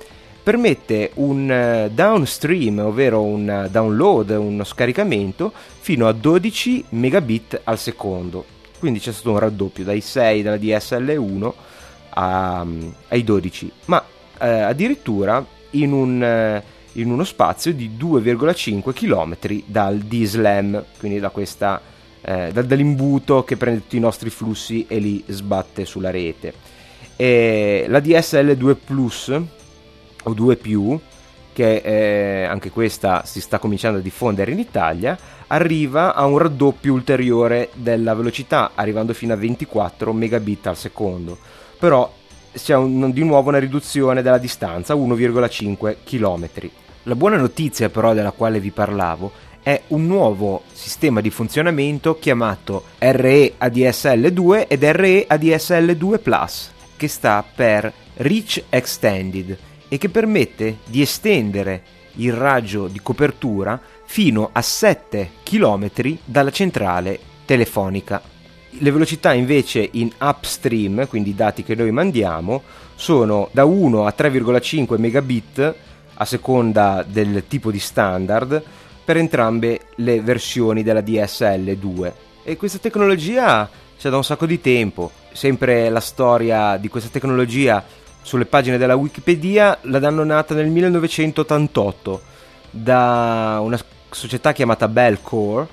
permette un eh, downstream, ovvero un download, uno scaricamento fino a 12 megabit al secondo quindi c'è stato un raddoppio dai 6 della DSL1 a, ai 12, ma eh, addirittura in, un, eh, in, uno spazio di 2,5 km dal DSLAM, quindi da questa, eh, da, dall'imbuto che prende tutti i nostri flussi e li sbatte sulla rete. E la DSL 2 Plus o 2 che eh, anche questa si sta cominciando a diffondere in Italia, arriva a un raddoppio ulteriore della velocità, arrivando fino a 24 megabit al secondo. Però c'è un, di nuovo una riduzione della distanza, 1,5 km. La buona notizia però della quale vi parlavo è un nuovo sistema di funzionamento chiamato RE ADSL 2 ed RE ADSL 2 Plus, che sta per Reach Extended e che permette di estendere il raggio di copertura fino a 7 km dalla centrale telefonica. Le velocità invece in upstream, quindi i dati che noi mandiamo, sono da 1 a 3,5 megabit a seconda del tipo di standard per entrambe le versioni della DSL 2. E questa tecnologia c'è da un sacco di tempo. Sempre la storia di questa tecnologia sulle pagine della Wikipedia la danno nata nel 1988 da una società chiamata Bellcore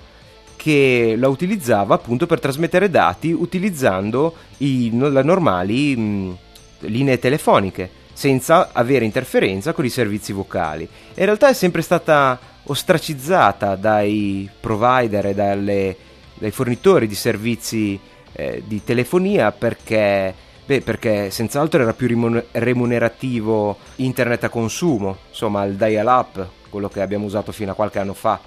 che la utilizzava appunto per trasmettere dati utilizzando i normali mh, linee telefoniche senza avere interferenza con i servizi vocali. In realtà è sempre stata ostracizzata dai provider e dalle, dai fornitori di servizi eh, di telefonia perché, beh, perché senz'altro era più remunerativo internet a consumo, insomma il dial-up quello che abbiamo usato fino a qualche anno fa,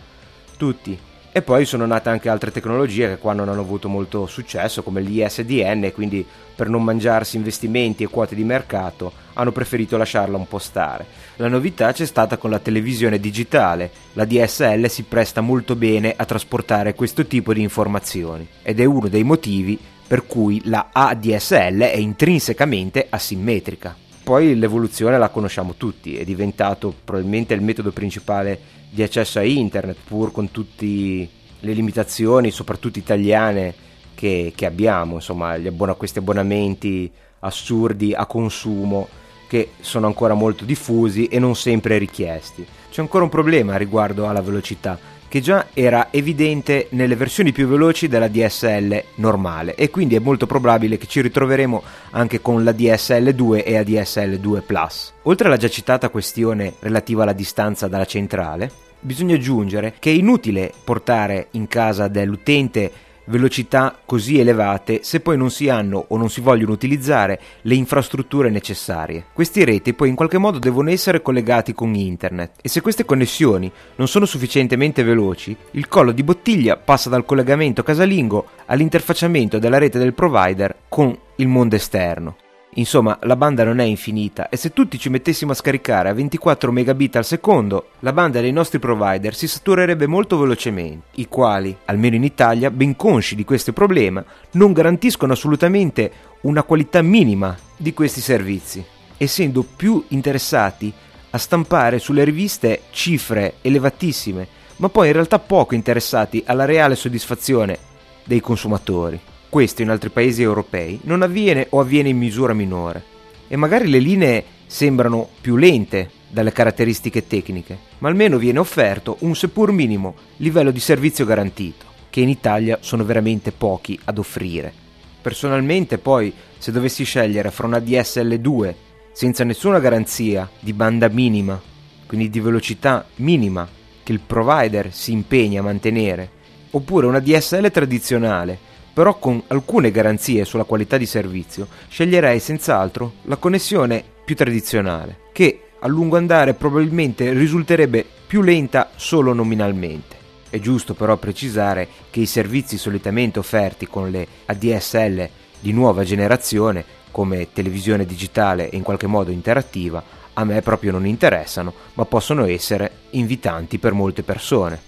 tutti. E poi sono nate anche altre tecnologie che qua non hanno avuto molto successo, come l'ISDN, quindi per non mangiarsi investimenti e quote di mercato hanno preferito lasciarla un po' stare. La novità c'è stata con la televisione digitale, la DSL si presta molto bene a trasportare questo tipo di informazioni ed è uno dei motivi per cui la ADSL è intrinsecamente asimmetrica poi l'evoluzione la conosciamo tutti, è diventato probabilmente il metodo principale di accesso a internet, pur con tutte le limitazioni, soprattutto italiane, che, che abbiamo, insomma, abbon- questi abbonamenti assurdi a consumo che sono ancora molto diffusi e non sempre richiesti. C'è ancora un problema riguardo alla velocità, che già era evidente nelle versioni più veloci della DSL normale e quindi è molto probabile che ci ritroveremo anche con la DSL 2 e la DSL 2 Plus. Oltre alla già citata questione relativa alla distanza dalla centrale, bisogna aggiungere che è inutile portare in casa dell'utente velocità così elevate se poi non si hanno o non si vogliono utilizzare le infrastrutture necessarie. Questi reti poi in qualche modo devono essere collegati con internet e se queste connessioni non sono sufficientemente veloci, il collo di bottiglia passa dal collegamento casalingo all'interfacciamento della rete del provider con il mondo esterno. Insomma, la banda non è infinita e se tutti ci mettessimo a scaricare a 24 megabit al secondo, la banda dei nostri provider si saturerebbe molto velocemente, i quali, almeno in Italia, ben consci di questo problema, non garantiscono assolutamente una qualità minima di questi servizi, essendo più interessati a stampare sulle riviste cifre elevatissime, ma poi in realtà poco interessati alla reale soddisfazione dei consumatori. Questo in altri paesi europei non avviene o avviene in misura minore e magari le linee sembrano più lente dalle caratteristiche tecniche, ma almeno viene offerto un seppur minimo livello di servizio garantito, che in Italia sono veramente pochi ad offrire. Personalmente poi, se dovessi scegliere fra una DSL2 senza nessuna garanzia di banda minima, quindi di velocità minima che il provider si impegna a mantenere, oppure una DSL tradizionale però con alcune garanzie sulla qualità di servizio, sceglierei senz'altro la connessione più tradizionale, che a lungo andare probabilmente risulterebbe più lenta solo nominalmente. È giusto però precisare che i servizi solitamente offerti con le ADSL di nuova generazione, come televisione digitale e in qualche modo interattiva, a me proprio non interessano, ma possono essere invitanti per molte persone.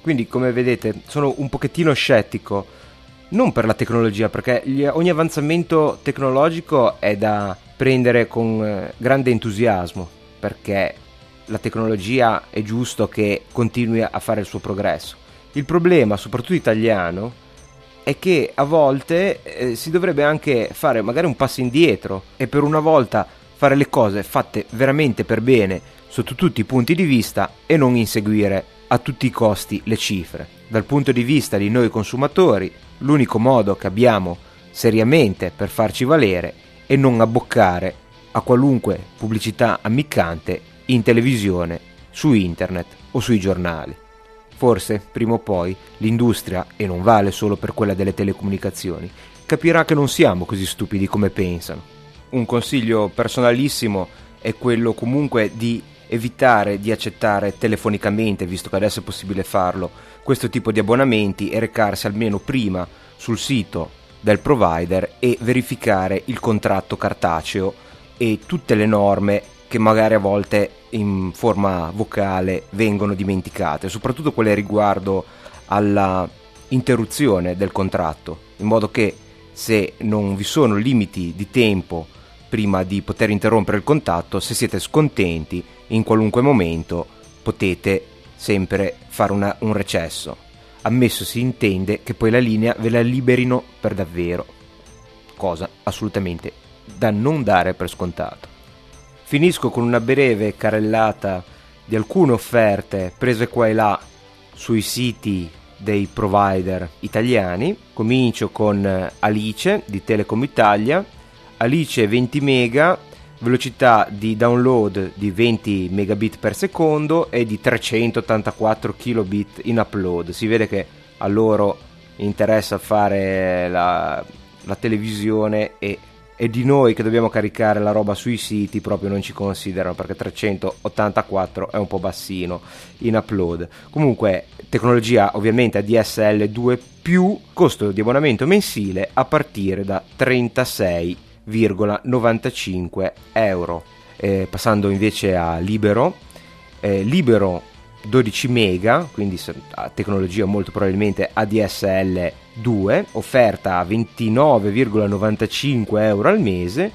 Quindi, come vedete, sono un pochettino scettico non per la tecnologia, perché ogni avanzamento tecnologico è da prendere con eh, grande entusiasmo, perché la tecnologia è giusto che continui a fare il suo progresso. Il problema, soprattutto italiano, è che a volte eh, si dovrebbe anche fare magari un passo indietro e per una volta fare le cose fatte veramente per bene sotto tutti i punti di vista e non inseguire a tutti i costi le cifre. Dal punto di vista di noi consumatori, l'unico modo che abbiamo seriamente per farci valere è non abboccare a qualunque pubblicità ammiccante in televisione, su internet o sui giornali. Forse, prima o poi, l'industria, e non vale solo per quella delle telecomunicazioni, capirà che non siamo così stupidi come pensano. Un consiglio personalissimo è quello comunque di evitare di accettare telefonicamente, visto che adesso è possibile farlo, questo tipo di abbonamenti e recarsi almeno prima sul sito del provider e verificare il contratto cartaceo e tutte le norme che magari a volte in forma vocale vengono dimenticate, soprattutto quelle riguardo alla interruzione del contratto, in modo che se non vi sono limiti di tempo prima di poter interrompere il contatto, se siete scontenti in qualunque momento potete sempre fare una, un recesso. Ammesso si intende che poi la linea ve la liberino per davvero, cosa assolutamente da non dare per scontato. Finisco con una breve carrellata di alcune offerte prese qua e là sui siti dei provider italiani. Comincio con Alice di Telecom Italia. Alice 20 mega velocità di download di 20 megabit per secondo e di 384 kilobit in upload. Si vede che a loro interessa fare la, la televisione e, e, di noi che dobbiamo caricare la roba sui siti proprio non ci considerano perché 384 è un po' bassino in upload. Comunque tecnologia ovviamente ADSL 2 più costo di abbonamento mensile a partire da 36 1,95 euro. Eh, passando invece a Libero, eh, Libero 12 mega, quindi tecnologia molto probabilmente ADSL 2, offerta a 29,95 euro al mese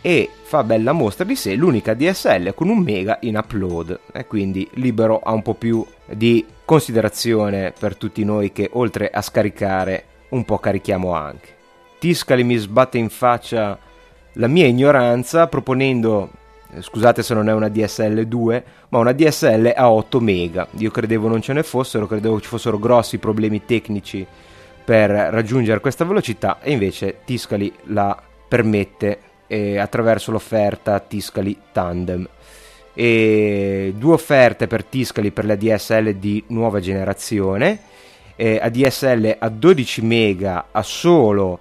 e fa bella mostra di sé l'unica DSL con un mega in upload e quindi Libero ha un po' più di considerazione per tutti noi che oltre a scaricare un po' carichiamo anche. Tiscali mi sbatte in faccia la mia ignoranza proponendo scusate se non è una DSL 2, ma una DSL a 8 mega. Io credevo non ce ne fossero, credevo ci fossero grossi problemi tecnici per raggiungere questa velocità e invece Tiscali la permette eh, attraverso l'offerta Tiscali Tandem. E due offerte per Tiscali per la DSL di nuova generazione, eh, ADSL a 12 mega a solo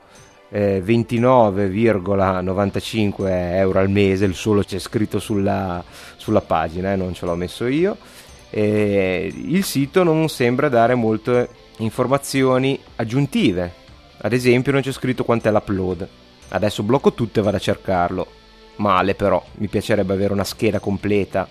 eh, 29,95 euro al mese, il solo c'è scritto sulla, sulla pagina, eh, non ce l'ho messo io. Eh, il sito non sembra dare molte informazioni aggiuntive, ad esempio non c'è scritto quanto è l'upload. Adesso blocco tutto e vado a cercarlo. Male però, mi piacerebbe avere una scheda completa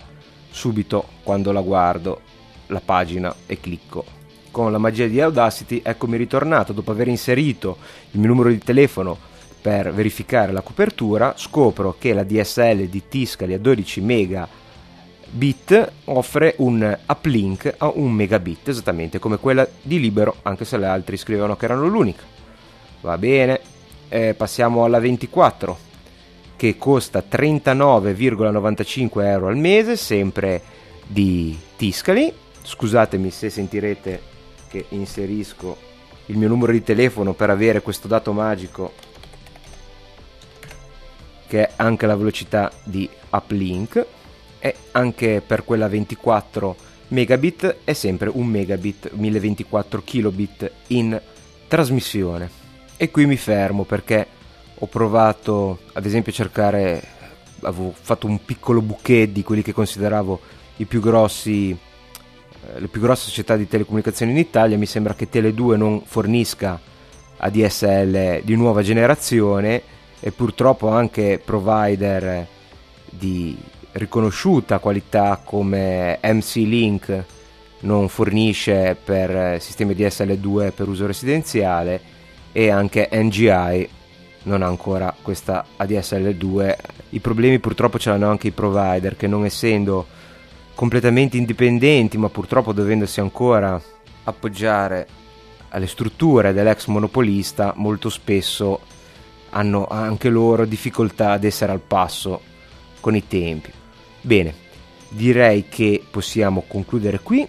subito quando la guardo la pagina e clicco con la magia di Audacity, eccomi ritornato dopo aver inserito il mio numero di telefono per verificare la copertura, scopro che la DSL di Tiscali a 12 megabit offre un uplink a 1 megabit, esattamente come quella di Libero, anche se le altre scrivevano che erano l'unica. Va bene, eh, passiamo alla 24 che costa 39,95 euro al mese, sempre di Tiscali. Scusatemi se sentirete che inserisco il mio numero di telefono per avere questo dato magico che è anche la velocità di uplink e anche per quella 24 megabit è sempre un megabit 1024 kilobit in trasmissione. E qui mi fermo perché ho provato ad esempio a cercare avevo fatto un piccolo bouquet di quelli che consideravo i più grossi le più grosse società di telecomunicazioni in Italia, mi sembra che Tele2 non fornisca ADSL di nuova generazione e purtroppo anche provider di riconosciuta qualità come MC Link non fornisce per sistemi DSL2 per uso residenziale e anche NGI non ha ancora questa ADSL2. I problemi purtroppo ce l'hanno anche i provider che non essendo completamente indipendenti, ma purtroppo dovendosi ancora appoggiare alle strutture dell'ex monopolista, molto spesso hanno anche loro difficoltà ad essere al passo con i tempi. Bene, direi che possiamo concludere qui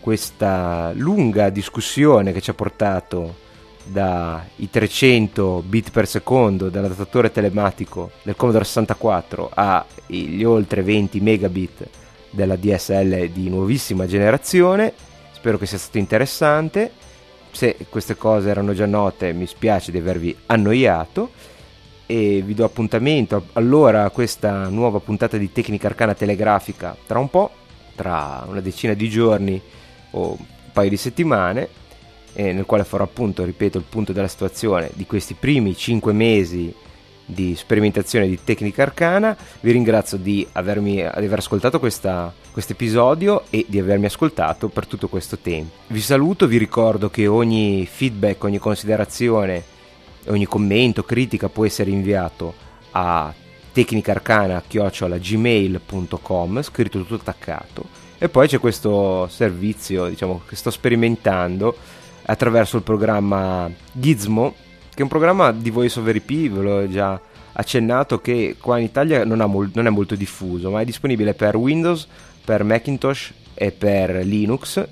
questa lunga discussione che ci ha portato dai 300 bit per secondo dell'adattatore telematico del Commodore 64 agli oltre 20 megabit della DSL di nuovissima generazione. Spero che sia stato interessante. Se queste cose erano già note, mi spiace di avervi annoiato e vi do appuntamento allora a questa nuova puntata di Tecnica Arcana Telegrafica tra un po', tra una decina di giorni o un paio di settimane, nel quale farò appunto, ripeto, il punto della situazione di questi primi 5 mesi di sperimentazione di tecnica arcana. Vi ringrazio di, avermi, di aver ascoltato questo episodio e di avermi ascoltato per tutto questo tempo. Vi saluto, vi ricordo che ogni feedback, ogni considerazione, ogni commento, critica può essere inviato a tecnicarcana.gmail.com scritto tutto attaccato e poi c'è questo servizio diciamo, che sto sperimentando attraverso il programma Gizmo che è un programma di voice over IP, ve l'ho già accennato, che qua in Italia non, mol- non è molto diffuso, ma è disponibile per Windows, per Macintosh e per Linux.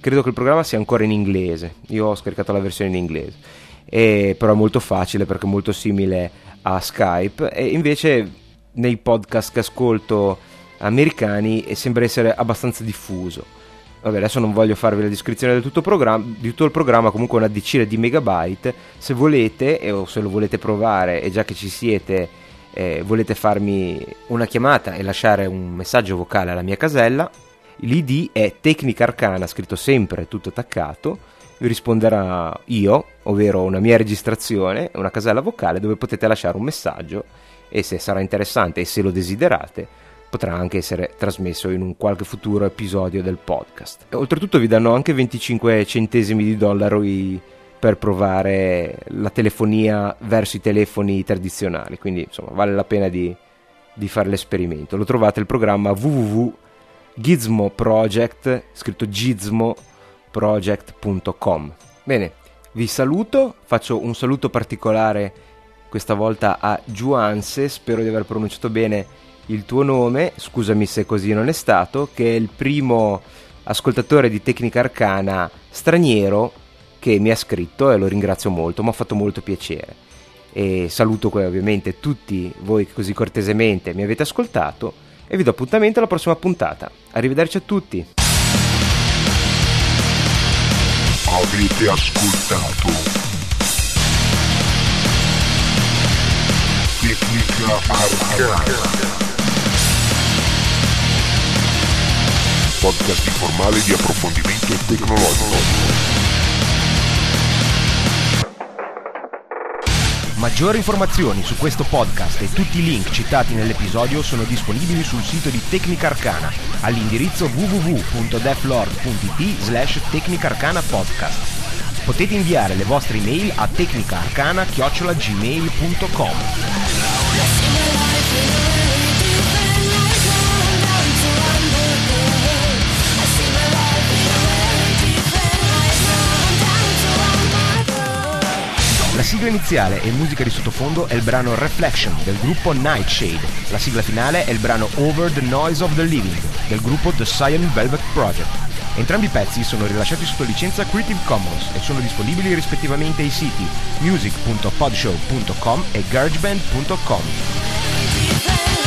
Credo che il programma sia ancora in inglese, io ho scaricato la versione in inglese, e, però è molto facile perché è molto simile a Skype. E invece nei podcast che ascolto americani sembra essere abbastanza diffuso Vabbè, adesso non voglio farvi la descrizione del tutto di tutto il programma, comunque una decina di megabyte. Se volete, o se lo volete provare, e già che ci siete, eh, volete farmi una chiamata e lasciare un messaggio vocale alla mia casella, l'ID è Tecnica Arcana, scritto sempre tutto attaccato. Vi risponderà io, ovvero una mia registrazione, una casella vocale dove potete lasciare un messaggio e se sarà interessante e se lo desiderate potrà anche essere trasmesso in un qualche futuro episodio del podcast. Oltretutto vi danno anche 25 centesimi di dollaro per provare la telefonia verso i telefoni tradizionali, quindi insomma vale la pena di, di fare l'esperimento. Lo trovate il programma www.gizmoproject, scritto gizmoproject.com. Bene, vi saluto, faccio un saluto particolare questa volta a Juanse, spero di aver pronunciato bene il tuo nome, scusami se così non è stato, che è il primo ascoltatore di Tecnica Arcana straniero che mi ha scritto e lo ringrazio molto, mi ha fatto molto piacere. E saluto ovviamente tutti voi che così cortesemente mi avete ascoltato e vi do appuntamento alla prossima puntata. Arrivederci a tutti. Avete ascoltato Tecnica Arcana podcast informale di approfondimento tecnologico. Maggiori informazioni su questo podcast e tutti i link citati nell'episodio sono disponibili sul sito di Tecnica Arcana all'indirizzo www.deflord.it slash tecnicarcana Potete inviare le vostre email a tecnicaarcana-gmail.com La sigla iniziale e musica di sottofondo è il brano Reflection del gruppo Nightshade. La sigla finale è il brano Over the Noise of the Living del gruppo The Cyan Velvet Project. Entrambi i pezzi sono rilasciati sotto licenza Creative Commons e sono disponibili rispettivamente ai siti music.podshow.com e garageband.com.